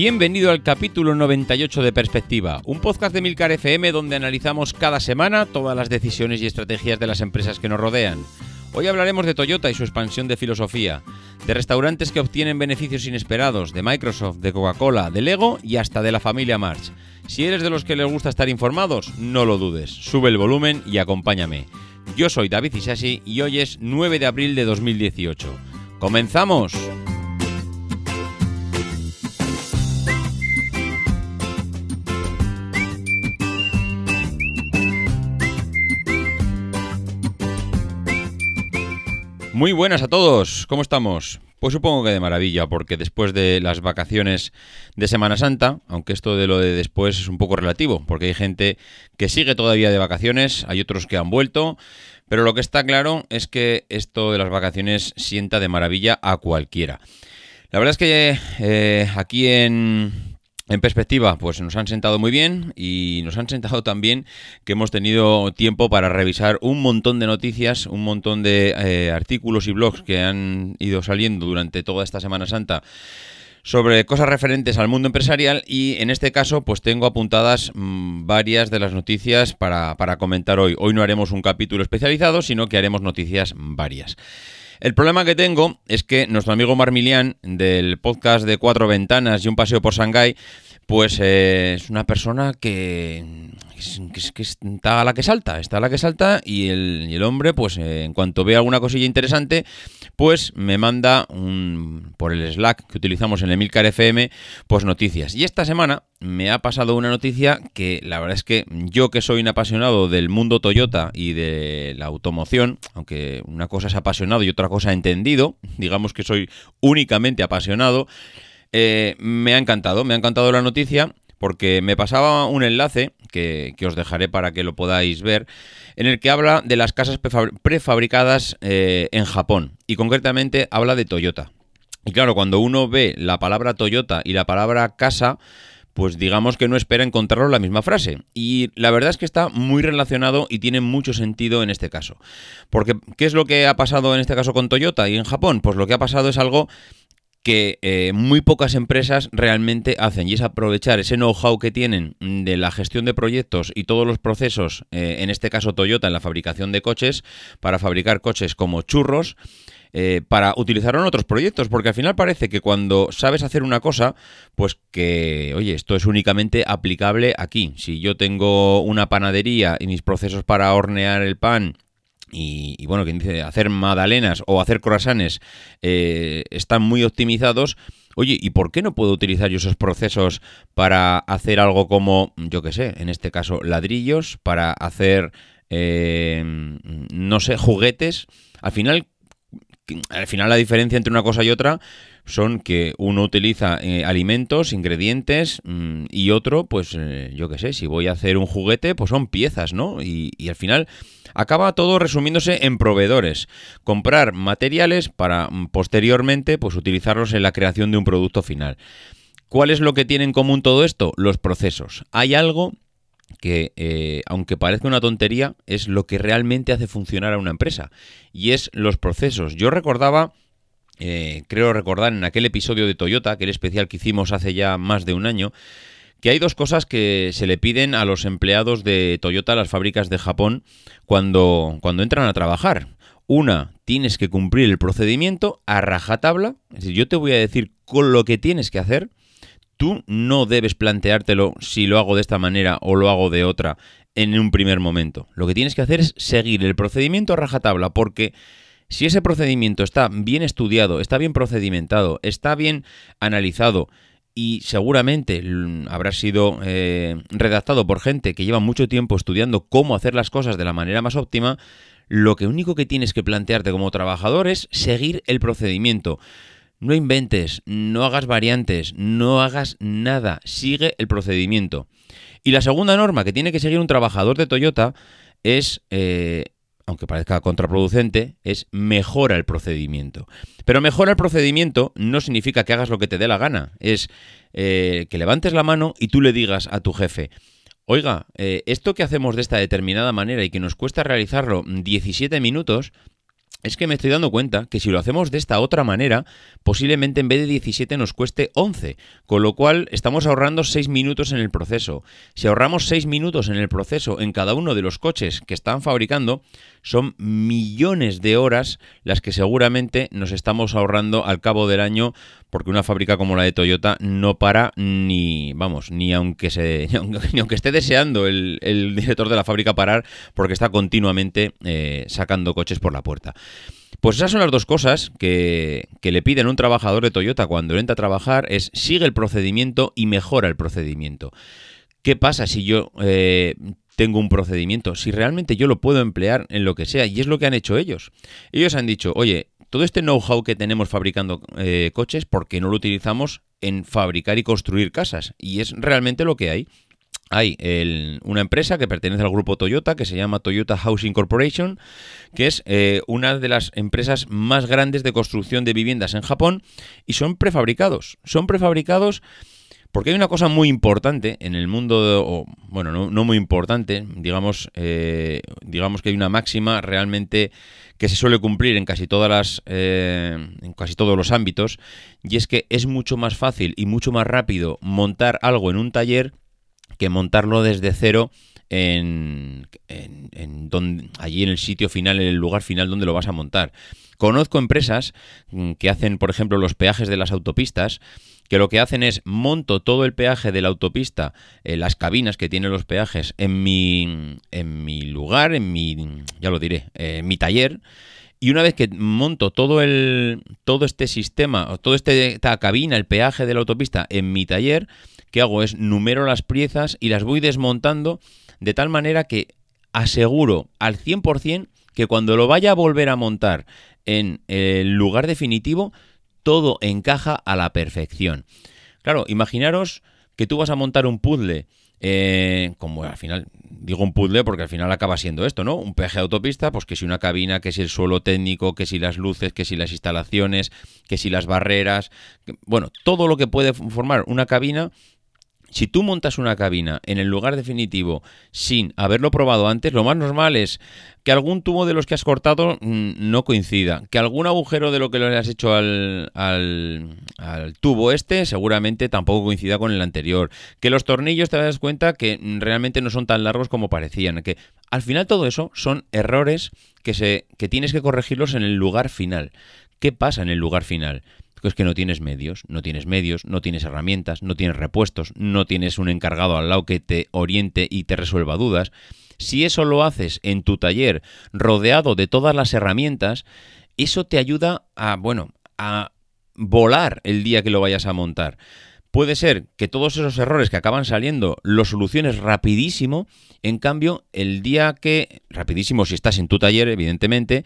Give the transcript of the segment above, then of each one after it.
Bienvenido al capítulo 98 de Perspectiva, un podcast de Milcar FM donde analizamos cada semana todas las decisiones y estrategias de las empresas que nos rodean. Hoy hablaremos de Toyota y su expansión de filosofía, de restaurantes que obtienen beneficios inesperados, de Microsoft, de Coca-Cola, de Lego y hasta de la familia March. Si eres de los que les gusta estar informados, no lo dudes, sube el volumen y acompáñame. Yo soy David Isashi y hoy es 9 de abril de 2018. ¡Comenzamos! Muy buenas a todos, ¿cómo estamos? Pues supongo que de maravilla, porque después de las vacaciones de Semana Santa, aunque esto de lo de después es un poco relativo, porque hay gente que sigue todavía de vacaciones, hay otros que han vuelto, pero lo que está claro es que esto de las vacaciones sienta de maravilla a cualquiera. La verdad es que eh, aquí en, en perspectiva, pues nos han sentado muy bien y nos han sentado también que hemos tenido tiempo para revisar un montón de noticias, un montón de eh, artículos y blogs que han ido saliendo durante toda esta Semana Santa sobre cosas referentes al mundo empresarial y en este caso pues tengo apuntadas mmm, varias de las noticias para, para comentar hoy. Hoy no haremos un capítulo especializado, sino que haremos noticias varias. El problema que tengo es que nuestro amigo Marmilian del podcast de Cuatro Ventanas y un paseo por Shanghái, pues eh, es una persona que, que, que, está a la que salta, está a la que salta y el, el hombre, pues eh, en cuanto ve alguna cosilla interesante, pues me manda un, por el Slack que utilizamos en Emilcar FM, pues noticias. Y esta semana me ha pasado una noticia que la verdad es que yo que soy un apasionado del mundo Toyota y de la automoción, aunque una cosa es apasionado y otra cosa entendido, digamos que soy únicamente apasionado, eh, me ha encantado, me ha encantado la noticia porque me pasaba un enlace que, os dejaré para que lo podáis ver, en el que habla de las casas prefabricadas eh, en Japón y concretamente habla de Toyota. Y claro, cuando uno ve la palabra Toyota y la palabra casa, pues digamos que no espera encontrarlo en la misma frase. Y la verdad es que está muy relacionado y tiene mucho sentido en este caso. Porque, ¿qué es lo que ha pasado en este caso con Toyota y en Japón? Pues lo que ha pasado es algo que eh, muy pocas empresas realmente hacen y es aprovechar ese know-how que tienen de la gestión de proyectos y todos los procesos, eh, en este caso Toyota, en la fabricación de coches, para fabricar coches como churros. Eh, para utilizarlo en otros proyectos, porque al final parece que cuando sabes hacer una cosa, pues que, oye, esto es únicamente aplicable aquí. Si yo tengo una panadería y mis procesos para hornear el pan y, y, bueno, quien dice hacer magdalenas o hacer croissants eh, están muy optimizados. Oye, ¿y por qué no puedo utilizar yo esos procesos para hacer algo como, yo qué sé, en este caso ladrillos, para hacer, eh, no sé, juguetes? Al final, al final la diferencia entre una cosa y otra son que uno utiliza eh, alimentos, ingredientes mmm, y otro, pues eh, yo qué sé, si voy a hacer un juguete, pues son piezas, ¿no? Y, y, al final acaba todo resumiéndose en proveedores. Comprar materiales para mm, posteriormente, pues utilizarlos en la creación de un producto final. ¿Cuál es lo que tiene en común todo esto? Los procesos. Hay algo que, eh, aunque parezca una tontería, es lo que realmente hace funcionar a una empresa. Y es los procesos. Yo recordaba eh, creo recordar en aquel episodio de Toyota, aquel especial que hicimos hace ya más de un año, que hay dos cosas que se le piden a los empleados de Toyota, las fábricas de Japón, cuando, cuando entran a trabajar. Una, tienes que cumplir el procedimiento a rajatabla. Es decir, yo te voy a decir con lo que tienes que hacer. Tú no debes planteártelo si lo hago de esta manera o lo hago de otra en un primer momento. Lo que tienes que hacer es seguir el procedimiento a rajatabla porque si ese procedimiento está bien estudiado, está bien procedimentado, está bien analizado y seguramente habrá sido eh, redactado por gente que lleva mucho tiempo estudiando cómo hacer las cosas de la manera más óptima, lo que único que tienes que plantearte como trabajador es seguir el procedimiento. No inventes, no hagas variantes, no hagas nada, sigue el procedimiento. Y la segunda norma que tiene que seguir un trabajador de Toyota es eh, aunque parezca contraproducente, es mejora el procedimiento. Pero mejora el procedimiento no significa que hagas lo que te dé la gana, es eh, que levantes la mano y tú le digas a tu jefe, oiga, eh, esto que hacemos de esta determinada manera y que nos cuesta realizarlo 17 minutos, es que me estoy dando cuenta que si lo hacemos de esta otra manera, posiblemente en vez de 17 nos cueste 11, con lo cual estamos ahorrando 6 minutos en el proceso. Si ahorramos 6 minutos en el proceso en cada uno de los coches que están fabricando, son millones de horas las que seguramente nos estamos ahorrando al cabo del año, porque una fábrica como la de Toyota no para ni, vamos, ni aunque se, ni aunque, esté deseando el, director de la fábrica parar, porque está continuamente eh, sacando coches por la puerta. Pues esas son las dos cosas que, le piden un trabajador de Toyota cuando entra a trabajar, es sigue el procedimiento y mejora el procedimiento. ¿Qué pasa si yo eh, tengo un procedimiento? Si realmente yo lo puedo emplear en lo que sea, y es lo que han hecho ellos. Ellos han dicho, oye, todo este know-how que tenemos fabricando eh, coches, ¿por qué no lo utilizamos en fabricar y construir casas? Y es realmente lo que hay. Hay una empresa que pertenece al grupo Toyota que se llama Toyota Housing Corporation, que es eh, una de las empresas más grandes de construcción de viviendas en Japón y son prefabricados. Son prefabricados porque hay una cosa muy importante en el mundo, o, bueno, no, muy importante, digamos, eh, digamos que hay una máxima realmente que se suele cumplir en casi todas las, eh, en casi todos los ámbitos, y es que es mucho más fácil y mucho más rápido montar algo en un taller que montarlo desde cero en, en, donde, allí en el sitio final, en el lugar final donde lo vas a montar. Conozco empresas mm, que hacen, por ejemplo, los peajes de las autopistas que lo que hacen es monto todo el peaje de la autopista, eh, las cabinas que tienen los peajes en mi, en mi lugar, en mi, ya lo diré, eh, mi taller. Y una vez que monto todo el todo este sistema, toda este, esta cabina, el peaje de la autopista en mi taller, ¿qué hago? Es numero las piezas y las voy desmontando de tal manera que aseguro al 100% que cuando lo vaya a volver a montar en el lugar definitivo, todo encaja a la perfección. Claro, imaginaros que tú vas a montar un puzzle, eh, como al final, digo un puzzle porque al final acaba siendo esto, ¿no? Un peaje de autopista, pues que si una cabina, que si el suelo técnico, que si las luces, que si las instalaciones, que si las barreras, bueno, todo lo que puede formar una cabina si tú montas una cabina en el lugar definitivo sin haberlo probado antes, lo más normal es que algún tubo de los que has cortado mm, no coincida, que algún agujero de lo que le has hecho al, al, tubo este seguramente tampoco coincida con el anterior, que los tornillos te das cuenta que realmente no son tan largos como parecían, que al final todo eso son errores que, se, que tienes que corregirlos en el lugar final. ¿Qué pasa en el lugar final? Es que no tienes medios, no tienes medios, no tienes herramientas, no tienes repuestos, no tienes un encargado al lado que te oriente y te resuelva dudas. Si eso lo haces en tu taller rodeado de todas las herramientas, eso te ayuda a, bueno, a volar el día que lo vayas a montar. Puede ser que todos esos errores que acaban saliendo los soluciones rapidísimo, en cambio, el día que, rapidísimo si estás en tu taller, evidentemente,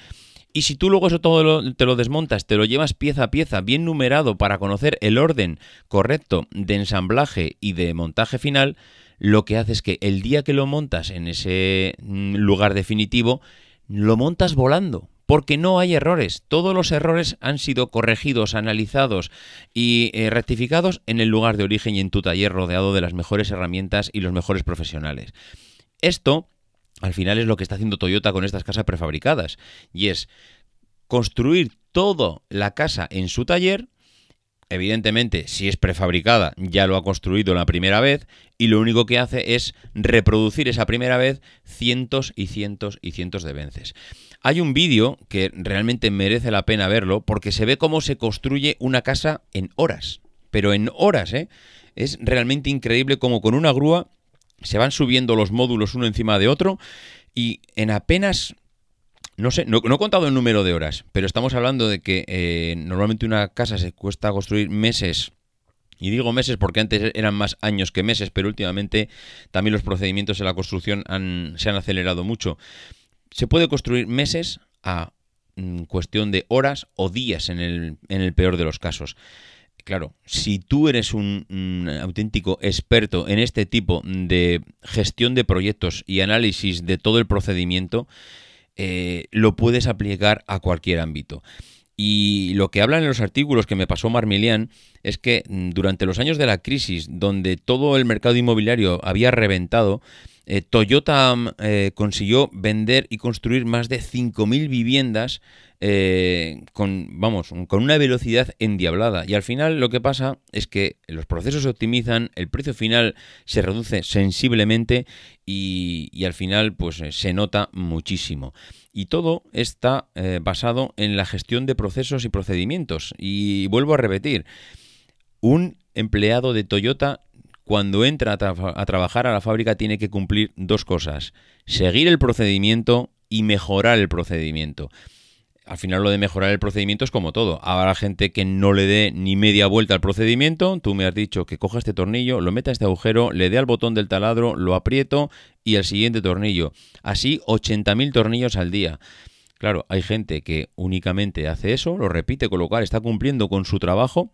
y si tú luego eso todo te lo desmontas, te lo llevas pieza a pieza, bien numerado para conocer el orden correcto de ensamblaje y de montaje final, lo que hace es que el día que lo montas en ese mm, lugar definitivo, lo montas volando. Porque no hay errores. Todos los errores han sido corregidos, analizados y eh, rectificados en el lugar de origen y en tu taller rodeado de las mejores herramientas y los mejores profesionales. Esto al final es lo que está haciendo Toyota con estas casas prefabricadas. Y es construir toda la casa en su taller, evidentemente, si es prefabricada, ya lo ha construido la primera vez y lo único que hace es reproducir esa primera vez cientos y cientos y cientos de veces. Hay un vídeo que realmente merece la pena verlo porque se ve cómo se construye una casa en horas, pero en horas, ¿eh? Es realmente increíble cómo con una grúa se van subiendo los módulos uno encima de otro y en apenas no sé, no, he contado el número de horas, pero estamos hablando de que eh, normalmente una casa se cuesta construir meses. Y digo meses porque antes eran más años que meses, pero últimamente también los procedimientos en la construcción se han acelerado mucho. Se puede construir meses a mm, cuestión de horas o días en el, en el peor de los casos. Claro, si tú eres un, auténtico experto en este tipo de gestión de proyectos y análisis de todo el procedimiento, eh, lo puedes aplicar a cualquier ámbito. Y lo que hablan en los artículos que me pasó Marmilian es que mm, durante los años de la crisis, donde todo el mercado inmobiliario había reventado, eh, Toyota mm, eh, consiguió vender y construir más de 5.000 viviendas eh, con, vamos, con una velocidad endiablada. Y al final lo que pasa es que los procesos se optimizan, el precio final se reduce sensiblemente y, al final pues se nota muchísimo. Y todo está basado en la gestión de procesos y procedimientos. Y vuelvo a repetir, un empleado de Toyota cuando entra a, trabajar a la fábrica tiene que cumplir dos cosas, seguir el procedimiento y mejorar el procedimiento. Al final lo de mejorar el procedimiento es como todo. Habrá gente que no le dé ni media vuelta al procedimiento. Tú me has dicho que coja este tornillo, lo meta a este agujero, le dé al botón del taladro, lo aprieto y el siguiente tornillo. Así 80.000 tornillos al día. Claro, hay gente que únicamente hace eso, lo repite, con lo cual está cumpliendo con su trabajo.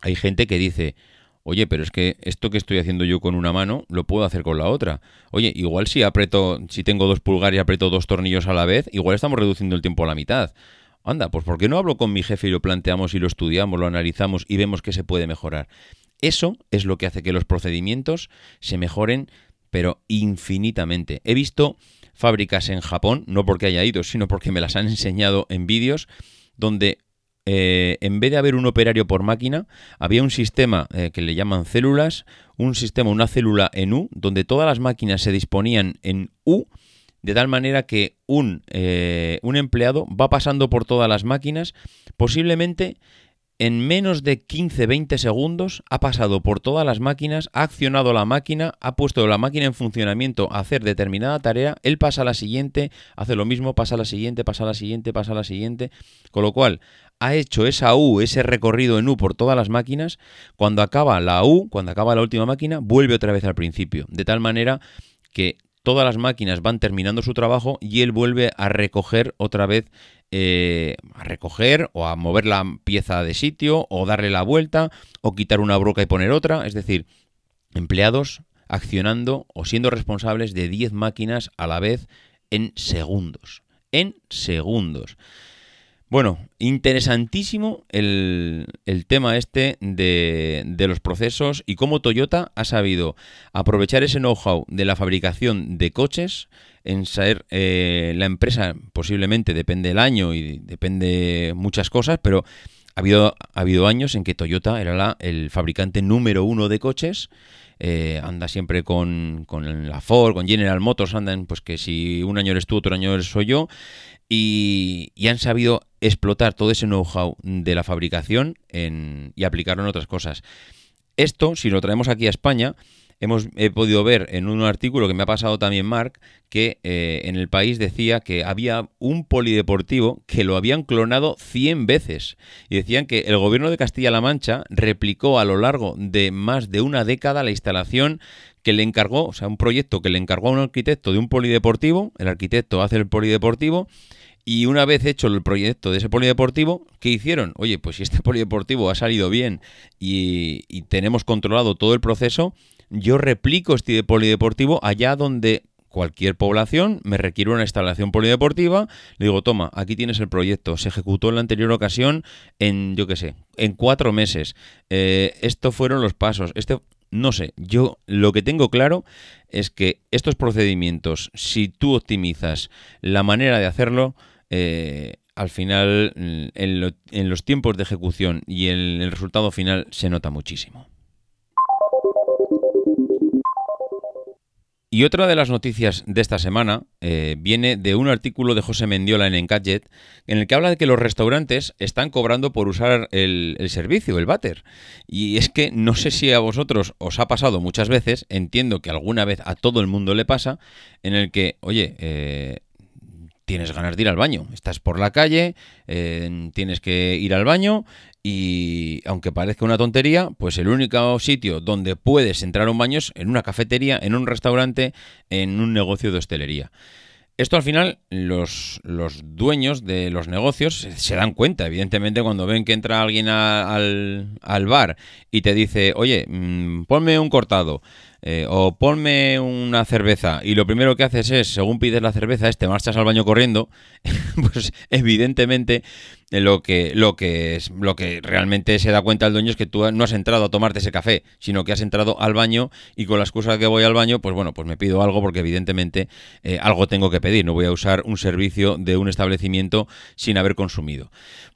Hay gente que dice, Oye, pero es que esto que estoy haciendo yo con una mano lo puedo hacer con la otra. Oye, igual si aprieto, si tengo dos pulgares y aprieto dos tornillos a la vez, igual estamos reduciendo el tiempo a la mitad. Anda, pues ¿por qué no hablo con mi jefe y lo planteamos y lo estudiamos, lo analizamos y vemos que se puede mejorar? Eso es lo que hace que los procedimientos se mejoren, pero infinitamente. He visto fábricas en Japón, no porque haya ido, sino porque me las han enseñado en vídeos, donde eh, en vez de haber un operario por máquina, había un sistema eh, que le llaman células, un sistema, una célula en U, donde todas las máquinas se disponían en U, de tal manera que un, eh, un empleado va pasando por todas las máquinas, posiblemente en menos de 15-20 segundos ha pasado por todas las máquinas, ha accionado la máquina, ha puesto la máquina en funcionamiento a hacer determinada tarea, él pasa a la siguiente, hace lo mismo, pasa a la siguiente, pasa a la siguiente, pasa a la siguiente, con lo cual ha hecho esa U, ese recorrido en U por todas las máquinas, cuando acaba la U, cuando acaba la última máquina, vuelve otra vez al principio, de tal manera que todas las máquinas van terminando su trabajo y él vuelve a recoger otra vez eh, a recoger o a mover la pieza de sitio o darle la vuelta o quitar una broca y poner otra. Es decir, empleados accionando o siendo responsables de 10 máquinas a la vez en segundos. En segundos. Bueno, interesantísimo el, tema este de, de, los procesos y cómo Toyota ha sabido aprovechar ese know-how de la fabricación de coches en ser eh, la empresa, posiblemente depende del año y depende muchas cosas, pero ha habido, ha habido años en que Toyota era la, el fabricante número uno de coches. Eh, anda siempre con, con, la Ford, con General Motors, andan, pues que si un año eres tú, otro año soy yo, y, han sabido explotar todo ese know-how de la fabricación y aplicarlo en otras cosas. Esto, si lo traemos aquí a España, hemos he podido ver en un artículo que me ha pasado también Mark que eh, en el país decía que había un polideportivo que lo habían clonado 100 veces y decían que el gobierno de Castilla-La Mancha replicó a lo largo de más de una década la instalación que le encargó, o sea, un proyecto que le encargó a un arquitecto de un polideportivo, el arquitecto hace el polideportivo y una vez hecho el proyecto de ese polideportivo, ¿qué hicieron? Oye, pues si este polideportivo ha salido bien y, y tenemos controlado todo el proceso, yo replico este polideportivo allá donde cualquier población me requiere una instalación polideportiva, le digo, toma, aquí tienes el proyecto, se ejecutó en la anterior ocasión en, yo qué sé, en cuatro meses. Eh, estos fueron los pasos. Este, no sé, yo lo que tengo claro es que estos procedimientos, si tú optimizas la manera de hacerlo, eh, al final en, los tiempos de ejecución y en el resultado final se nota muchísimo. Y otra de las noticias de esta semana eh, viene de un artículo de José Mendiola en Engadget, en el que habla de que los restaurantes están cobrando por usar el, servicio, el váter. Y es que no sé si a vosotros os ha pasado muchas veces, entiendo que alguna vez a todo el mundo le pasa, en el que, oye, eh, tienes ganas de ir al baño. Estás por la calle, eh, tienes que ir al baño y aunque parezca una tontería, pues el único sitio donde puedes entrar a un baño es en una cafetería, en un restaurante, en un negocio de hostelería. Esto al final los, los, dueños de los negocios se dan cuenta, evidentemente, cuando ven que entra alguien al, al, bar y te dice, oye, mm, ponme un cortado, eh, o ponme una cerveza y lo primero que haces es, según pides la cerveza, es te marchas al baño corriendo, pues evidentemente lo que, lo que es, lo que realmente se da cuenta el dueño es que tú no has entrado a tomarte ese café, sino que has entrado al baño y con la excusa de que voy al baño, pues bueno, pues me pido algo porque evidentemente eh, algo tengo que pedir, no voy a usar un servicio de un establecimiento sin haber consumido.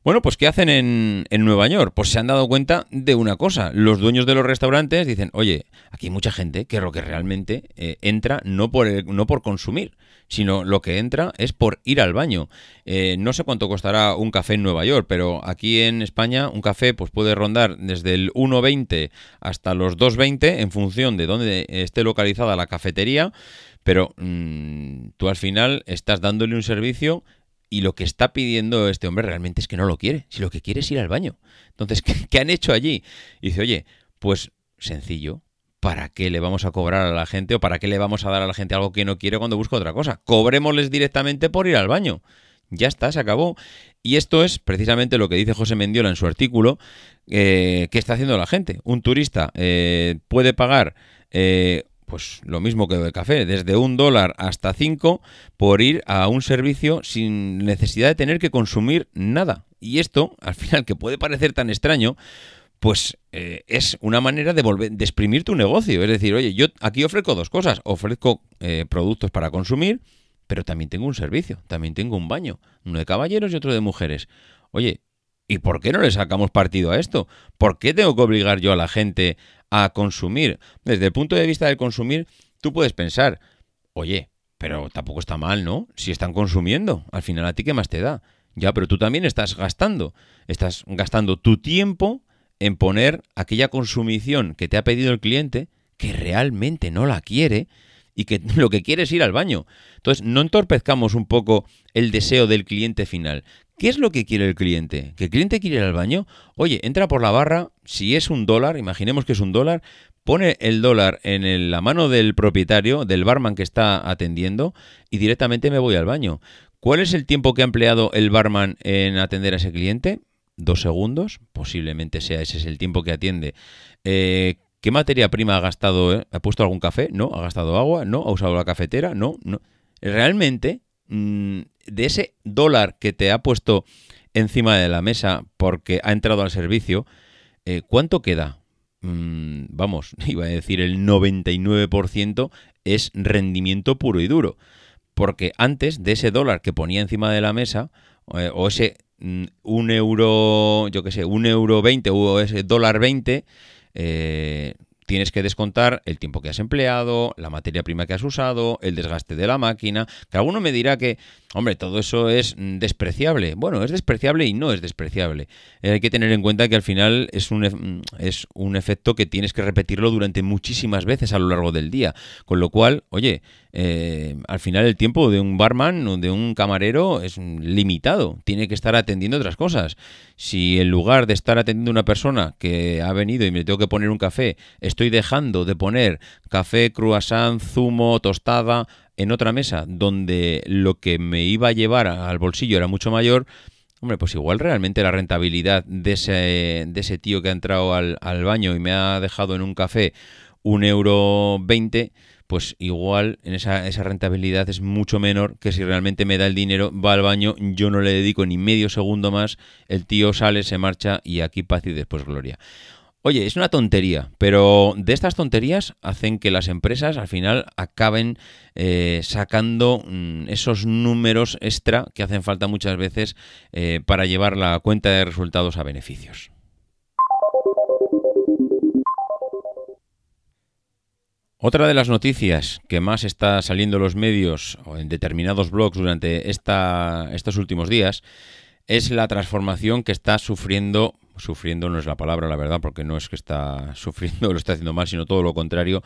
Bueno, pues ¿qué hacen en, en Nueva York? Pues se han dado cuenta de una cosa, los dueños de los restaurantes dicen, oye, aquí hay mucha gente que lo que realmente eh, entra no por, no por consumir, sino lo que entra es por ir al baño. Eh, no sé cuánto costará un café en Nueva York, pero aquí en España un café pues puede rondar desde el 1,20 hasta los 2,20 en función de dónde esté localizada la cafetería, pero mm, tú al final estás dándole un servicio y lo que está pidiendo este hombre realmente es que no lo quiere, si lo que quiere es ir al baño. Entonces, ¿qué, han hecho allí? Y dice, oye, pues sencillo, ¿para qué le vamos a cobrar a la gente o para qué le vamos a dar a la gente algo que no quiere cuando busca otra cosa? Cobrémosles directamente por ir al baño. Ya está, se acabó. Y esto es precisamente lo que dice José Mendiola en su artículo, eh, que está haciendo la gente. Un turista eh, puede pagar... Eh, pues lo mismo que el café, desde un dólar hasta cinco por ir a un servicio sin necesidad de tener que consumir nada. Y esto, al final, que puede parecer tan extraño, pues eh, es una manera de, volver, de exprimir tu negocio. Es decir, oye, yo aquí ofrezco dos cosas. Ofrezco eh, productos para consumir, pero también tengo un servicio, también tengo un baño, uno de caballeros y otro de mujeres. Oye, ¿y por qué no le sacamos partido a esto? ¿Por qué tengo que obligar yo a la gente a consumir? Desde el punto de vista del consumir, tú puedes pensar, oye, pero tampoco está mal, ¿no? Si están consumiendo, al final a ti qué más te da. Ya, pero tú también estás gastando. Estás gastando tu tiempo en poner aquella consumición que te ha pedido el cliente que realmente no la quiere y que lo que quiere es ir al baño. Entonces, no entorpezcamos un poco el deseo del cliente final. ¿Qué es lo que quiere el cliente? ¿Que el cliente quiere ir al baño? Oye, entra por la barra, si es un dólar, imaginemos que es un dólar, pone el dólar en la mano del propietario, del barman que está atendiendo, y directamente me voy al baño. ¿Cuál es el tiempo que ha empleado el barman en atender a ese cliente? Dos segundos, posiblemente sea ese es el tiempo que atiende. Eh, ¿Qué materia prima ha gastado? Eh? ¿Ha puesto algún café? No. ¿Ha gastado agua? No. ¿Ha usado la cafetera? No. no. Realmente, mm, de ese dólar que te ha puesto encima de la mesa porque ha entrado al servicio, eh, ¿cuánto queda? Mm, vamos, iba a decir el 99% es rendimiento puro y duro. Porque antes de ese dólar que ponía encima de la mesa, o ese un euro, yo qué sé, un euro 20 o ese dólar 20, eh, tienes que descontar el tiempo que has empleado, la materia prima que has usado, el desgaste de la máquina. Que alguno me dirá que, hombre, todo eso es despreciable. Bueno, es despreciable y no es despreciable. Eh, hay que tener en cuenta que al final es un, es un efecto que tienes que repetirlo durante muchísimas veces a lo largo del día. Con lo cual, oye, eh, al final el tiempo de un barman o de un camarero es limitado, tiene que estar atendiendo otras cosas. Si en lugar de estar atendiendo a una persona que ha venido y me tengo que poner un café, estoy dejando de poner café, croissant, zumo, tostada en otra mesa donde lo que me iba a llevar al bolsillo era mucho mayor, Hombre, pues igual realmente la rentabilidad de ese, de ese tío que ha entrado al, al baño y me ha dejado en un café un euro veinte, pues igual en esa, esa rentabilidad es mucho menor que si realmente me da el dinero, va al baño, yo no le dedico ni medio segundo más, el tío sale, se marcha y aquí paz y después gloria. Oye, es una tontería, pero de estas tonterías hacen que las empresas al final acaben eh, sacando mm, esos números extra que hacen falta muchas veces eh, para llevar la cuenta de resultados a beneficios. Otra de las noticias que más está saliendo en los medios o en determinados blogs durante esta, estos últimos días es la transformación que está sufriendo, sufriendo no es la palabra, la verdad, porque no es que está sufriendo, lo está haciendo mal, sino todo lo contrario,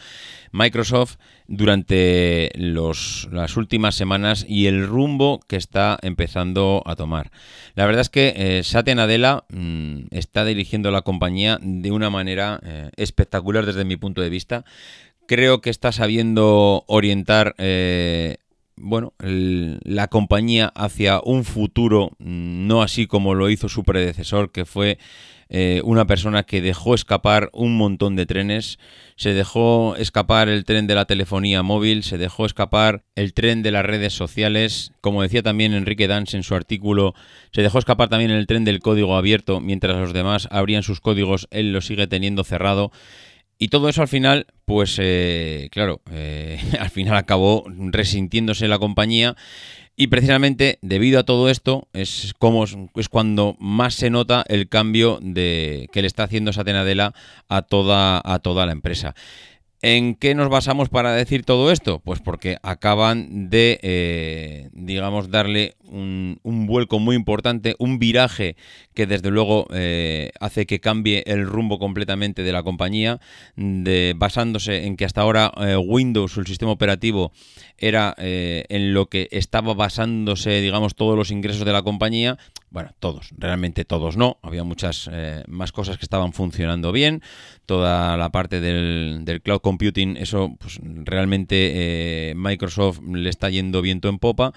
Microsoft durante los, las últimas semanas y el rumbo que está empezando a tomar. La verdad es que eh, Satya Nadella mm, está dirigiendo la compañía de una manera eh, espectacular desde mi punto de vista. Creo que está sabiendo orientar eh, bueno, la compañía hacia un futuro, mm, no así como lo hizo su predecesor, que fue eh, una persona que dejó escapar un montón de trenes, se dejó escapar el tren de la telefonía móvil, se dejó escapar el tren de las redes sociales, como decía también Enrique Dance en su artículo, se dejó escapar también el tren del código abierto, mientras los demás abrían sus códigos, él lo sigue teniendo cerrado. Y todo eso al final, pues eh, claro, eh, al final acabó resintiéndose la compañía y precisamente debido a todo esto es como es cuando más se nota el cambio de que le está haciendo Satenadela a toda a toda la empresa. ¿En qué nos basamos para decir todo esto? Pues porque acaban de, eh, digamos, darle un, vuelco muy importante, un viraje que desde luego eh, hace que cambie el rumbo completamente de la compañía, basándose en que hasta ahora eh, Windows, el sistema operativo, era eh, en lo que estaba basándose, digamos, todos los ingresos de la compañía. Bueno, todos, realmente todos no. Había muchas más cosas que estaban funcionando bien. Toda la parte del, del cloud computing, eso pues, realmente Microsoft le está yendo viento en popa.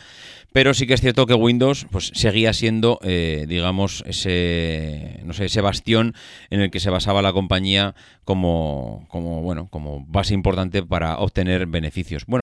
Pero sí que es que Windows pues, seguía siendo, eh, digamos, ese, no sé, ese bastión en el que se basaba la compañía como, como, bueno, como base importante para obtener beneficios. Bueno,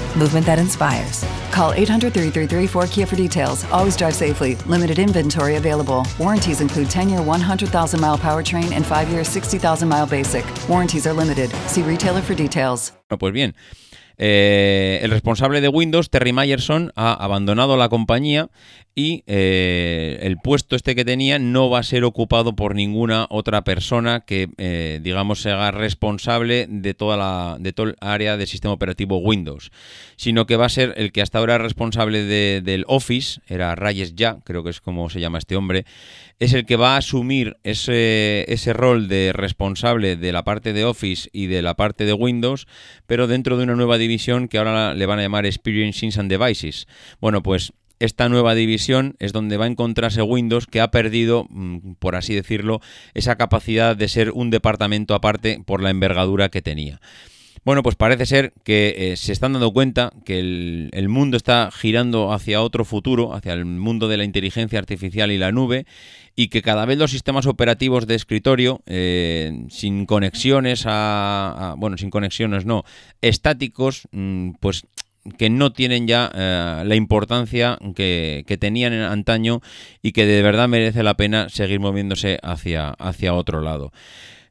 movement that inspires. Call 800 333 4KIA for details. Always drive safely. Limited inventory available. Warranties include 10 year 100,000 mile powertrain and 5 year 60,000 mile basic. Warranties are limited. See retailer for details. Pues bien. Eh, el responsable de Windows, Terry Myerson, ha abandonado la compañía y eh, el puesto este que tenía no va a ser ocupado por ninguna otra persona que, eh, digamos, se haga responsable de toda la de todo el área del sistema operativo Windows, sino que va a ser el que hasta ahora es responsable del Office, era Reyes Ya, creo que es como se llama este hombre, es el que va a asumir ese, ese rol de responsable de la parte de Office y de la parte de Windows, pero dentro de una nueva división que ahora le van a llamar Experiences and Devices. Bueno, pues esta nueva división es donde va a encontrarse Windows que ha perdido, mm, por así decirlo, esa capacidad de ser un departamento aparte por la envergadura que tenía. Bueno, pues parece ser que eh, se están dando cuenta que el, mundo está girando hacia otro futuro, hacia el mundo de la inteligencia artificial y la nube, y que cada vez los sistemas operativos de escritorio, eh, sin conexiones a, bueno, sin conexiones no, estáticos, mm, pues que no tienen ya eh, la importancia que, que, tenían en antaño y que de verdad merece la pena seguir moviéndose hacia, hacia otro lado.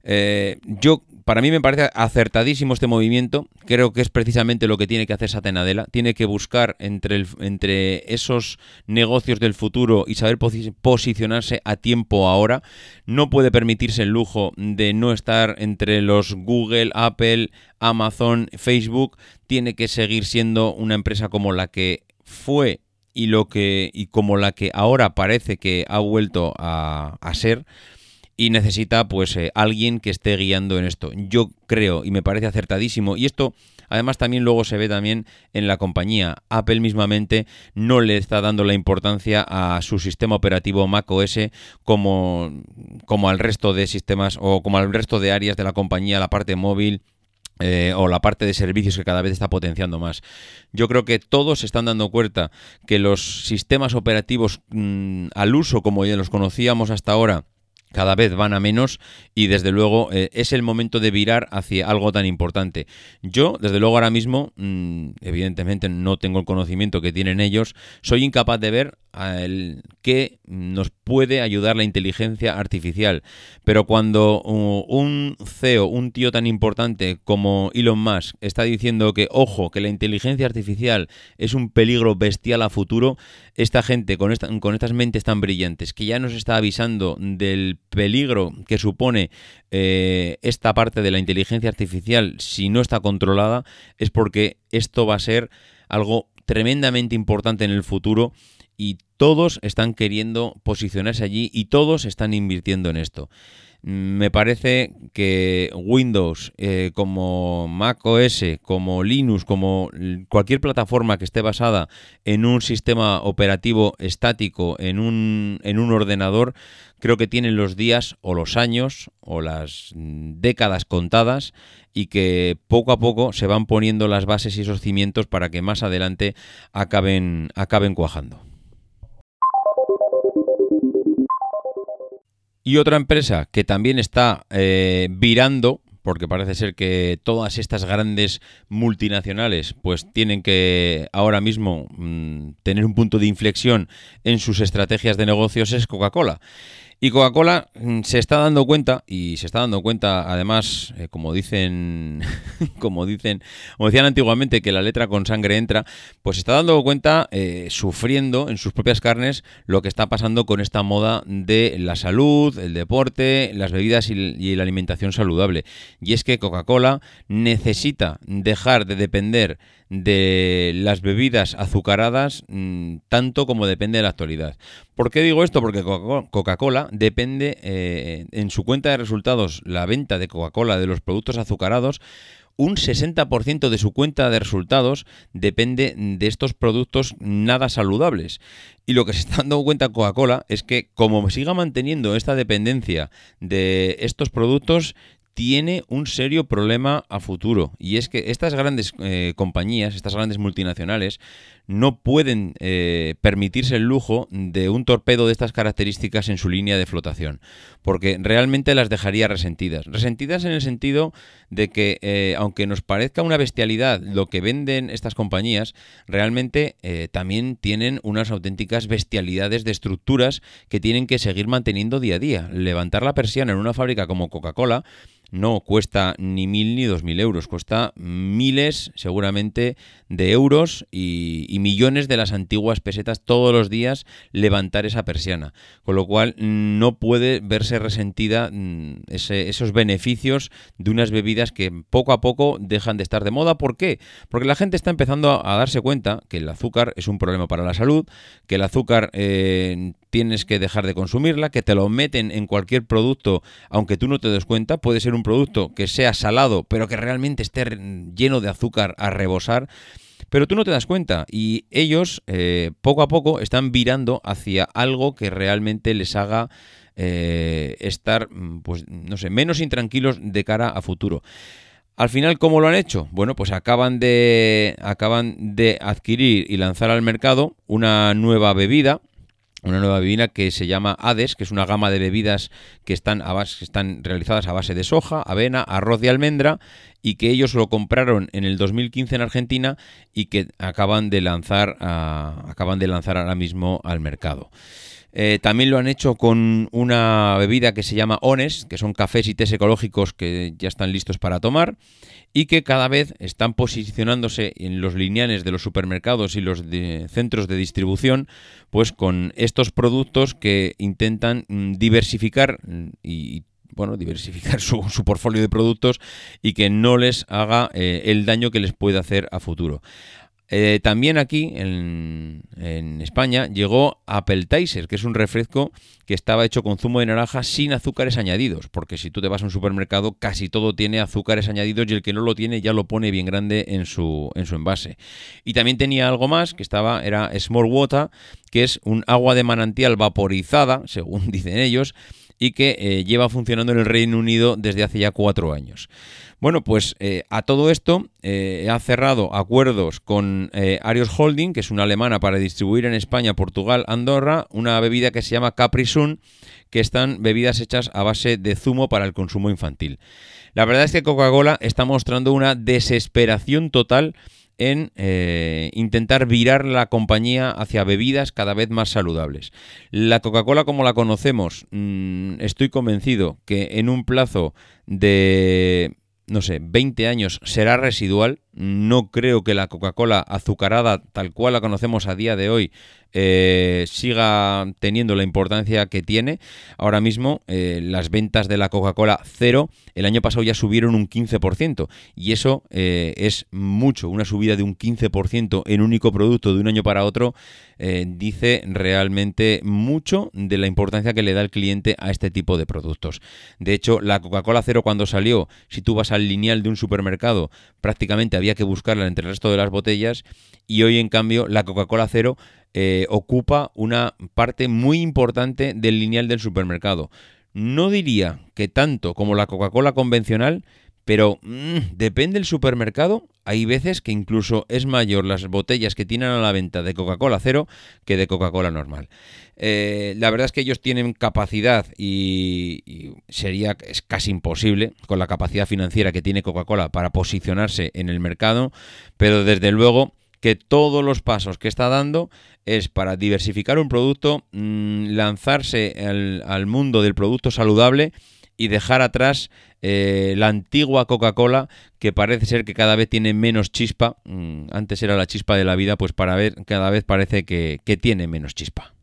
Eh, yo para mí me parece acertadísimo este movimiento. Creo que es precisamente lo que tiene que hacer Satenadela. Tiene que buscar entre, entre esos negocios del futuro y saber posicionarse a tiempo ahora. No puede permitirse el lujo de no estar entre los Google, Apple, Amazon, Facebook. Tiene que seguir siendo una empresa como la que fue y lo que y como la que ahora parece que ha vuelto a ser y necesita pues eh, alguien que esté guiando en esto. Yo creo y me parece acertadísimo y esto además también luego se ve también en la compañía. Apple mismamente no le está dando la importancia a su sistema operativo macOS como como al resto de sistemas o como al resto de áreas de la compañía, la parte móvil eh, o la parte de servicios que cada vez está potenciando más. Yo creo que todos se están dando cuenta que los sistemas operativos mm, al uso como ya los conocíamos hasta ahora cada vez van a menos y desde luego eh, es el momento de virar hacia algo tan importante. Yo, desde luego ahora mismo, mm, evidentemente no tengo el conocimiento que tienen ellos, soy incapaz de ver el, qué nos puede ayudar la inteligencia artificial. Pero cuando uh, un CEO, un tío tan importante como Elon Musk, está diciendo que, ojo, que la inteligencia artificial es un peligro bestial a futuro, esta gente con, con estas mentes tan brillantes que ya nos está avisando del peligro que supone eh, esta parte de la inteligencia artificial si no está controlada, es porque esto va a ser algo tremendamente importante en el futuro y todos están queriendo posicionarse allí y todos están invirtiendo en esto. Me parece que Windows, eh, como Mac OS, como Linux, como cualquier plataforma que esté basada en un sistema operativo estático, en un, en un ordenador, creo que tienen los días o los años o las décadas contadas y que poco a poco se van poniendo las bases y esos cimientos para que más adelante acaben, acaben cuajando. Y otra empresa que también está eh, virando, porque parece ser que todas estas grandes multinacionales pues tienen que ahora mismo mm, tener un punto de inflexión en sus estrategias de negocios, es Coca-Cola. Y Coca-Cola mm, se está dando cuenta, y se está dando cuenta, además, eh, como dicen, como dicen, como decían antiguamente, que la letra con sangre entra, pues se está dando cuenta, eh, sufriendo en sus propias carnes, lo que está pasando con esta moda de la salud, el deporte, las bebidas y, la alimentación saludable. Y es que Coca-Cola necesita dejar de depender de las bebidas azucaradas mm, tanto como depende de la actualidad. ¿Por qué digo esto? Porque Coca-Cola depende eh, en su cuenta de resultados, la venta de Coca-Cola de los productos azucarados, un 60% de su cuenta de resultados depende de estos productos nada saludables. Y lo que se está dando cuenta Coca-Cola es que como siga manteniendo esta dependencia de estos productos, tiene un serio problema a futuro. Y es que estas grandes eh, compañías, estas grandes multinacionales, no pueden eh, permitirse el lujo de un torpedo de estas características en su línea de flotación, porque realmente las dejaría resentidas. Resentidas en el sentido de que, eh, aunque nos parezca una bestialidad lo que venden estas compañías, realmente también tienen unas auténticas bestialidades de estructuras que tienen que seguir manteniendo día a día. Levantar la persiana en una fábrica como Coca-Cola no cuesta ni mil ni dos mil euros, cuesta miles seguramente de euros y, millones de las antiguas pesetas todos los días levantar esa persiana. Con lo cual no puede verse resentida mm, esos beneficios de unas bebidas que poco a poco dejan de estar de moda. ¿Por qué? Porque la gente está empezando a, darse cuenta que el azúcar es un problema para la salud, que el azúcar eh, tienes que dejar de consumirla, que te lo meten en cualquier producto aunque tú no te des cuenta. Puede ser un producto que sea salado pero que realmente esté lleno de azúcar a rebosar pero tú no te das cuenta y ellos eh, poco a poco están virando hacia algo que realmente les haga eh, estar, mm, pues no sé, menos intranquilos de cara a futuro. Al final, ¿cómo lo han hecho? Bueno, pues acaban de, acaban de adquirir y lanzar al mercado una nueva bebida una nueva bebida que se llama Hades, que es una gama de bebidas que están, a base, están realizadas a base de soja, avena, arroz y almendra y que ellos lo compraron en el 2015 en Argentina y que acaban de lanzar, acaban de lanzar ahora mismo al mercado. Eh, también lo han hecho con una bebida que se llama Ones, que son cafés y tés ecológicos que ya están listos para tomar y que cada vez están posicionándose en los lineales de los supermercados y los centros de distribución, pues con estos productos que intentan mm, diversificar mm, y bueno, diversificar su, portfolio de productos y que no les haga eh, el daño que les puede hacer a futuro. Eh, también aquí en, España llegó Appetizer, que es un refresco que estaba hecho con zumo de naranja sin azúcares añadidos, porque si tú te vas a un supermercado casi todo tiene azúcares añadidos y el que no lo tiene ya lo pone bien grande en su, en su envase. Y también tenía algo más que estaba, era Small Water, que es un agua de manantial vaporizada, según dicen ellos, y que eh, lleva funcionando en el Reino Unido desde hace ya cuatro años. Bueno, pues eh, a todo esto eh, ha cerrado acuerdos con Arios Holding, que es una alemana para distribuir en España, Portugal, Andorra, una bebida que se llama Capri Sun, que están bebidas hechas a base de zumo para el consumo infantil. La verdad es que Coca-Cola está mostrando una desesperación total en eh, intentar virar la compañía hacia bebidas cada vez más saludables. La Coca-Cola como la conocemos, mm, estoy convencido que en un plazo de, no sé, 20 años será residual. No creo que la Coca-Cola azucarada tal cual la conocemos a día de hoy eh, siga teniendo la importancia que tiene. Ahora mismo eh, las ventas de la Coca-Cola cero el año pasado ya subieron un 15% y eso eh, es mucho, una subida de un 15% en único producto de un año para otro dice realmente mucho de la importancia que le da el cliente a este tipo de productos. De hecho, la Coca-Cola cero cuando salió, si tú vas al lineal de un supermercado, prácticamente había que buscarla entre el resto de las botellas y hoy en cambio la Coca-Cola cero eh, ocupa una parte muy importante del lineal del supermercado. No diría que tanto como la Coca-Cola convencional, pero mm, depende del supermercado. Hay veces que incluso es mayor las botellas que tienen a la venta de Coca-Cola cero que de Coca-Cola normal. Eh, la verdad es que ellos tienen capacidad y, y, sería es casi imposible con la capacidad financiera que tiene Coca-Cola para posicionarse en el mercado, pero desde luego que todos los pasos que está dando es para diversificar un producto, mm, lanzarse al, mundo del producto saludable y dejar atrás eh, la antigua Coca-Cola que parece ser que cada vez tiene menos chispa. Mm, antes era la chispa de la vida, pues para ver cada vez parece que, tiene menos chispa.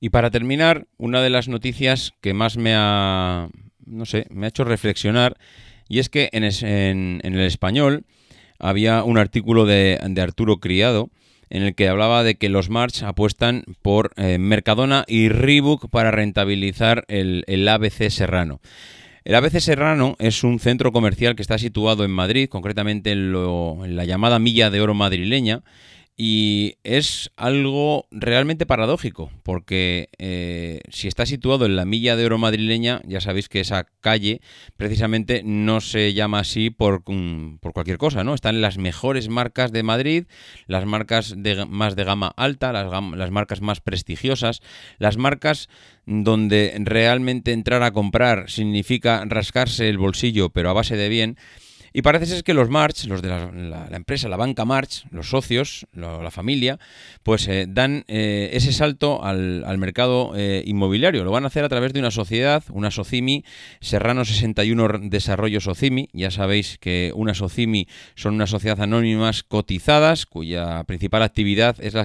Y para terminar, una de las noticias que más me ha, no sé, me ha hecho reflexionar y es que en, el español había un artículo de, Arturo Criado en el que hablaba de que los March apuestan por eh, Mercadona y Reebok para rentabilizar el, el ABC Serrano. El ABC Serrano es un centro comercial que está situado en Madrid, concretamente en, en la llamada Milla de Oro madrileña, y es algo realmente paradójico, porque eh, si está situado en la milla de oro madrileña, ya sabéis que esa calle precisamente no se llama así por, mm, por cualquier cosa, ¿no? Están las mejores marcas de Madrid, las marcas de, más de gama alta, las, las marcas más prestigiosas, las marcas donde realmente entrar a comprar significa rascarse el bolsillo, pero a base de bien. Y parece ser que los March, los de la, empresa, la banca March, los socios, la familia, pues eh, dan eh, ese salto al, mercado eh, inmobiliario. Lo van a hacer a través de una sociedad, una SOCIMI, Serrano 61 Desarrollo SOCIMI. Ya sabéis que una SOCIMI son unas sociedades anónimas cotizadas, cuya principal actividad es la,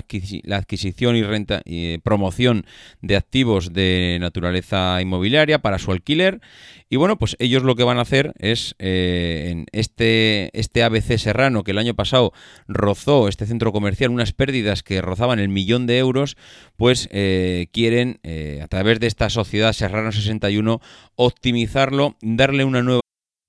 adquisición y, renta, y promoción de activos de naturaleza inmobiliaria para su alquiler. Y bueno, pues ellos lo que van a hacer es en este, este ABC Serrano que el año pasado rozó este centro comercial unas pérdidas que rozaban el millón de euros, pues eh, quieren eh, a través de esta sociedad Serrano 61 optimizarlo, darle una nueva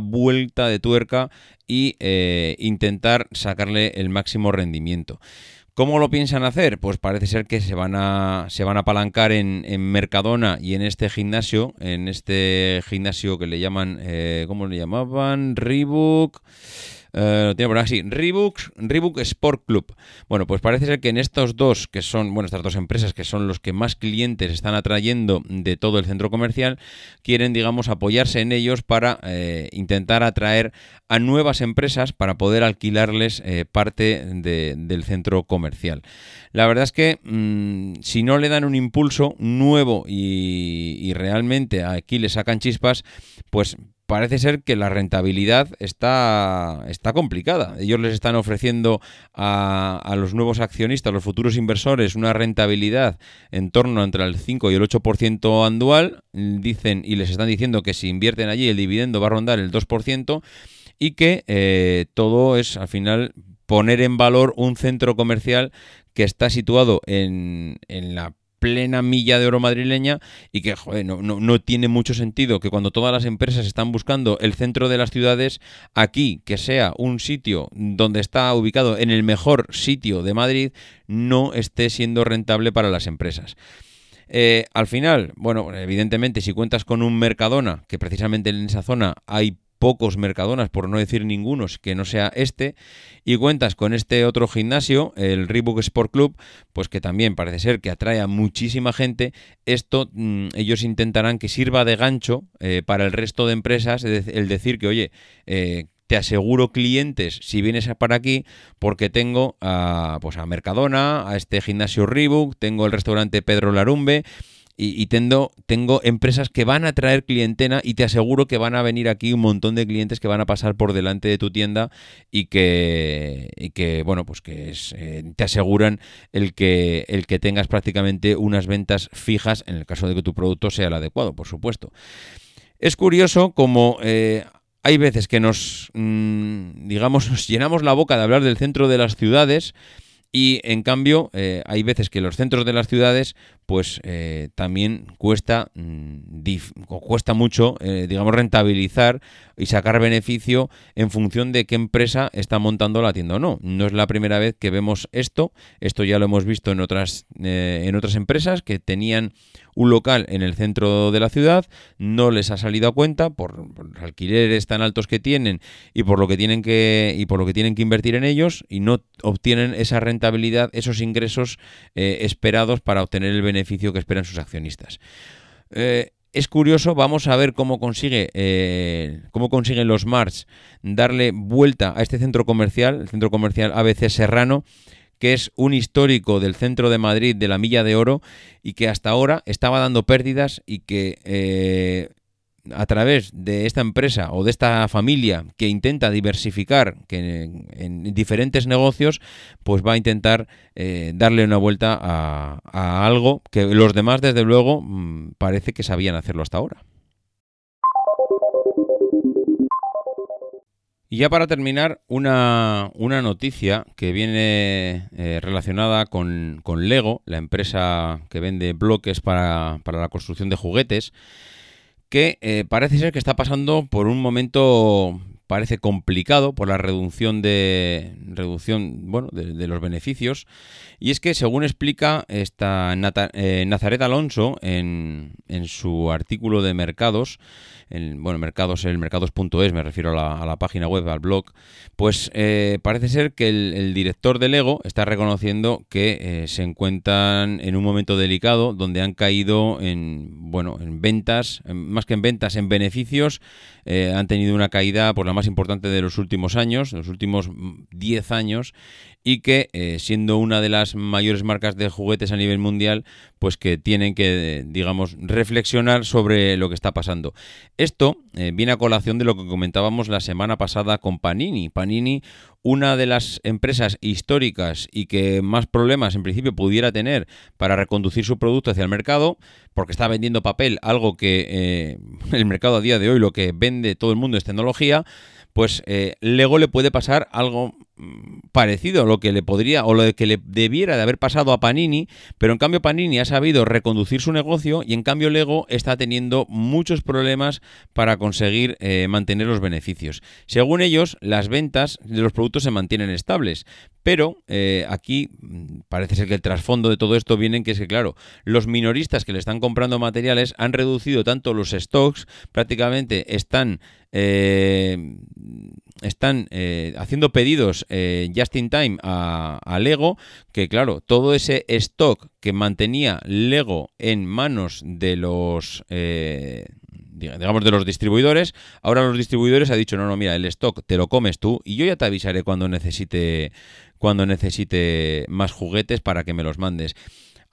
Vuelta de tuerca y eh, intentar sacarle el máximo rendimiento. ¿Cómo lo piensan hacer? Pues parece ser que se van a, se van a apalancar en, en Mercadona y en este gimnasio, en este gimnasio que le llaman, eh, ¿cómo le llamaban? Reebok. Eh, lo tiene por así, Reebok, Sport Club. Bueno, pues parece ser que en estos dos, que son, bueno, estas dos empresas que son los que más clientes están atrayendo de todo el centro comercial, quieren, digamos, apoyarse en ellos para eh, intentar atraer a nuevas empresas para poder alquilarles eh, parte de, del centro comercial. La verdad es que mmm, si no le dan un impulso nuevo y, y realmente aquí le sacan chispas, pues parece ser que la rentabilidad está, está complicada. Ellos les están ofreciendo a, a, los nuevos accionistas, los futuros inversores, una rentabilidad en torno entre el 5 y el 8% anual. Dicen y les están diciendo que si invierten allí el dividendo va a rondar el 2% y que eh, todo es al final poner en valor un centro comercial que está situado en, en la plena milla de oro madrileña y que joder, no, no, no, tiene mucho sentido que cuando todas las empresas están buscando el centro de las ciudades, aquí que sea un sitio donde está ubicado en el mejor sitio de Madrid, no esté siendo rentable para las empresas. Eh, al final, bueno, evidentemente si cuentas con un Mercadona, que precisamente en esa zona hay pocos Mercadonas, por no decir ningunos, que no sea este, y cuentas con este otro gimnasio, el Reebok Sport Club, pues que también parece ser que atrae a muchísima gente, esto mmm, ellos intentarán que sirva de gancho eh, para el resto de empresas, el decir que, oye, eh, te aseguro clientes si vienes para aquí porque tengo a, pues a Mercadona, a este gimnasio Reebok, tengo el restaurante Pedro Larumbe, y, tengo, tengo, empresas que van a traer clientela y te aseguro que van a venir aquí un montón de clientes que van a pasar por delante de tu tienda y que, y que bueno, pues que eh, te aseguran el que, el que tengas prácticamente unas ventas fijas en el caso de que tu producto sea el adecuado, por supuesto. Es curioso como eh, hay veces que nos, mmm, digamos, nos llenamos la boca de hablar del centro de las ciudades, y en cambio, eh, hay veces que los centros de las ciudades, pues eh, también cuesta, mmm, cuesta mucho, eh, digamos, rentabilizar y sacar beneficio en función de qué empresa está montando la tienda o no. No es la primera vez que vemos esto. Esto ya lo hemos visto en otras, eh, en otras empresas que tenían un local en el centro de la ciudad, no les ha salido a cuenta por, alquileres tan altos que tienen y por lo que tienen que y por lo que tienen que invertir en ellos y no obtienen esa rentabilidad, esos ingresos eh, esperados para obtener el beneficio que esperan sus accionistas. Eh, es curioso, vamos a ver cómo consigue eh, cómo consiguen los Mars darle vuelta a este centro comercial, el centro comercial ABC Serrano, que es un histórico del centro de Madrid de la Milla de Oro y que hasta ahora estaba dando pérdidas y que eh, a través de esta empresa o de esta familia que intenta diversificar que en, en diferentes negocios, pues va a intentar eh, darle una vuelta a, a, algo que los demás, desde luego, mmm, parece que sabían hacerlo hasta ahora. Y ya para terminar, una, una noticia que viene eh, relacionada con, con, Lego, la empresa que vende bloques para, para la construcción de juguetes, que eh, parece ser que está pasando por un momento parece complicado por la reducción de reducción bueno de, los beneficios. Y es que según explica esta eh, Nazaret Alonso en, en su artículo de mercados el, bueno, mercados, el mercados.es, me refiero a la, página web, al blog, pues eh, parece ser que el, director de Lego está reconociendo que eh, se encuentran en un momento delicado donde han caído en, bueno, en ventas, más que en ventas, en beneficios, han tenido una caída por la más importante de los últimos años, de los últimos 10 años, y que eh, siendo una de las mayores marcas de juguetes a nivel mundial, pues que tienen que, digamos, reflexionar sobre lo que está pasando. Esto eh, viene a colación de lo que comentábamos la semana pasada con Panini. Panini, una de las empresas históricas y que más problemas en principio pudiera tener para reconducir su producto hacia el mercado, porque está vendiendo papel, algo que eh, el mercado a día de hoy lo que vende todo el mundo es tecnología, pues luego le puede pasar algo parecido a lo que le podría o lo que le debiera de haber pasado a Panini, pero en cambio Panini ha sabido reconducir su negocio y en cambio Lego está teniendo muchos problemas para conseguir eh, mantener los beneficios. Según ellos, las ventas de los productos se mantienen estables, pero eh, aquí mm, parece ser que el trasfondo de todo esto viene en que es que, claro, los minoristas que le están comprando materiales han reducido tanto los stocks, prácticamente están eh, están eh, haciendo pedidos eh, just in time a, Lego, que claro, todo ese stock que mantenía Lego en manos de los eh, digamos de los distribuidores, ahora los distribuidores ha dicho, no, no, mira, el stock te lo comes tú y yo ya te avisaré cuando necesite cuando necesite más juguetes para que me los mandes.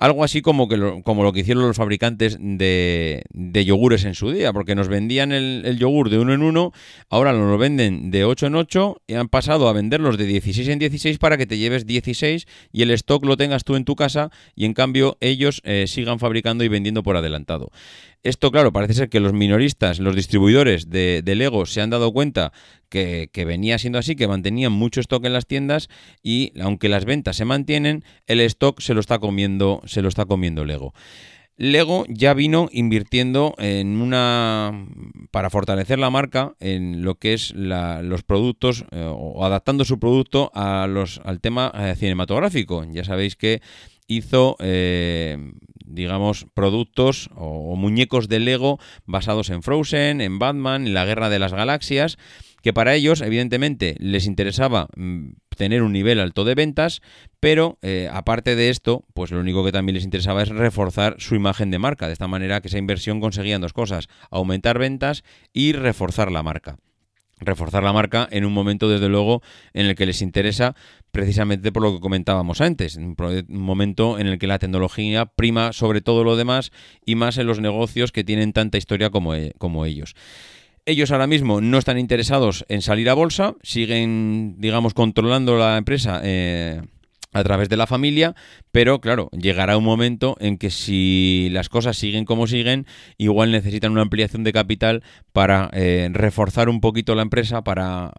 Algo así como, que lo, como lo que hicieron los fabricantes de, yogures en su día, porque nos vendían el, yogur de uno en uno, ahora nos lo venden de 8 en 8 y han pasado a venderlos de 16 en 16 para que te lleves 16 y el stock lo tengas tú en tu casa y en cambio ellos eh, sigan fabricando y vendiendo por adelantado. Esto, claro, parece ser que los minoristas, los distribuidores de, Lego se han dado cuenta que, venía siendo así, que mantenían mucho stock en las tiendas y aunque las ventas se mantienen, el stock se lo está comiendo, se lo está comiendo Lego. Lego ya vino invirtiendo en una para fortalecer la marca en lo que es los productos eh, o adaptando su producto a los al tema eh, cinematográfico. Ya sabéis que hizo eh, digamos, productos o, muñecos de Lego basados en Frozen, en Batman, en la Guerra de las Galaxias, que para ellos, evidentemente, les interesaba mm, tener un nivel alto de ventas, pero eh, aparte de esto, pues lo único que también les interesaba es reforzar su imagen de marca. De esta manera que esa inversión conseguían dos cosas, aumentar ventas y reforzar la marca reforzar la marca en un momento, desde luego, en el que les interesa precisamente por lo que comentábamos antes, un momento en el que la tecnología prima sobre todo lo demás y más en los negocios que tienen tanta historia como, e, como ellos. Ellos ahora mismo no están interesados en salir a bolsa, siguen, digamos, controlando la empresa eh, a través de la familia, pero claro, llegará un momento en que si las cosas siguen como siguen, igual necesitan una ampliación de capital para eh, reforzar un poquito la empresa, para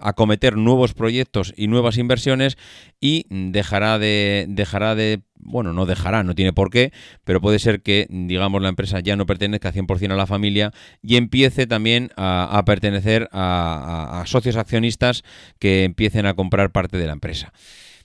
acometer nuevos proyectos y nuevas inversiones y dejará de, dejará de bueno, no dejará, no tiene por qué, pero puede ser que, digamos, la empresa ya no pertenezca 100% a la familia y empiece también a, pertenecer a socios accionistas que empiecen a comprar parte de la empresa.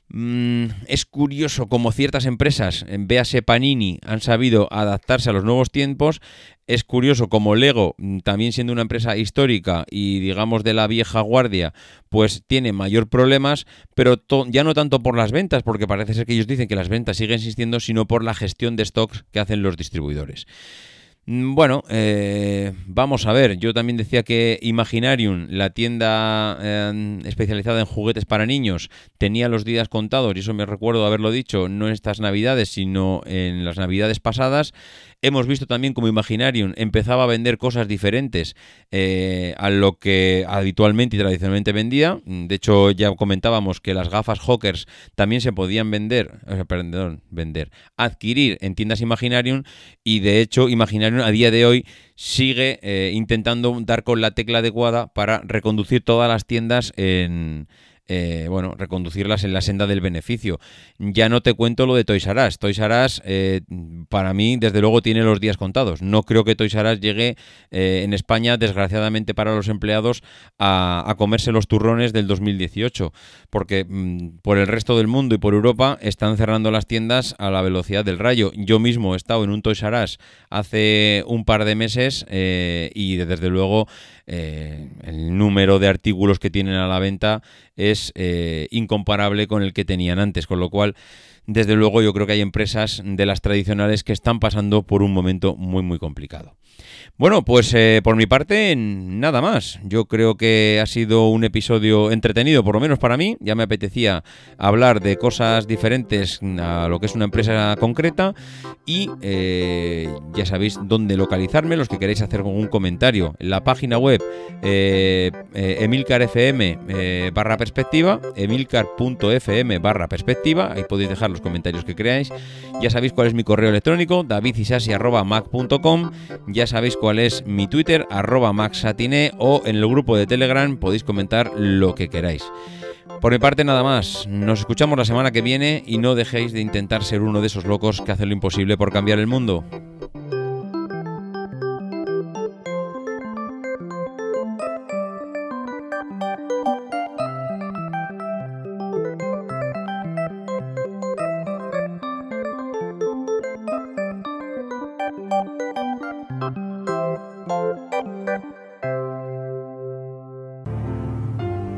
Mm, es curioso como ciertas empresas, véase Panini, han sabido adaptarse a los nuevos tiempos. Es curioso como Lego, mm, también siendo una empresa histórica y digamos de la vieja guardia, pues tiene mayor problemas, pero ya no tanto por las ventas, porque parece ser que ellos dicen que las ventas siguen existiendo, sino por la gestión de stocks que hacen los distribuidores. Mm, bueno, eh, vamos a ver. Yo también decía que Imaginarium, la tienda eh, especializada en juguetes para niños, tenía los días contados, y eso me recuerdo haberlo dicho, no en estas navidades, sino en las navidades pasadas. Hemos visto también como Imaginarium empezaba a vender cosas diferentes eh, a lo que habitualmente y tradicionalmente vendía. De hecho, ya comentábamos que las gafas Hawkers también se podían vender, perdón, vender, adquirir en tiendas Imaginarium y de hecho Imaginarium a día de hoy sigue eh, intentando dar con la tecla adecuada para reconducir todas las tiendas en eh, bueno, reconducirlas en la senda del beneficio. Ya no te cuento lo de Toys R Us. Toys R Us, eh, para mí, desde luego, tiene los días contados. No creo que Toys R Us llegue eh, en España, desgraciadamente para los empleados, a, comerse los turrones del 2018, porque mm, por el resto del mundo y por Europa están cerrando las tiendas a la velocidad del rayo. Yo mismo he estado en un Toys R Us hace un par de meses y desde luego el número de artículos que tienen a la venta es eh, incomparable con el que tenían antes, con lo cual desde luego yo creo que hay empresas de las tradicionales que están pasando por un momento muy muy complicado. Bueno, pues eh, por mi parte, nada más. Yo creo que ha sido un episodio entretenido, por lo menos para mí. Ya me apetecía hablar de cosas diferentes a lo que es una empresa concreta. Y eh, ya sabéis dónde localizarme, los que queréis hacer algún comentario. En la página web eh, emilcar.fm barra perspectiva, emilcar.fm barra perspectiva. Ahí podéis dejar los comentarios que creáis. Ya sabéis cuál es mi correo electrónico, davidisasi.mac.com. Ya sabéis cuál es mi Twitter, arroba maxatine, o en el grupo de Telegram podéis comentar lo que queráis. Por mi parte nada más, nos escuchamos la semana que viene y no dejéis de intentar ser uno de esos locos que hacen lo imposible por cambiar el mundo.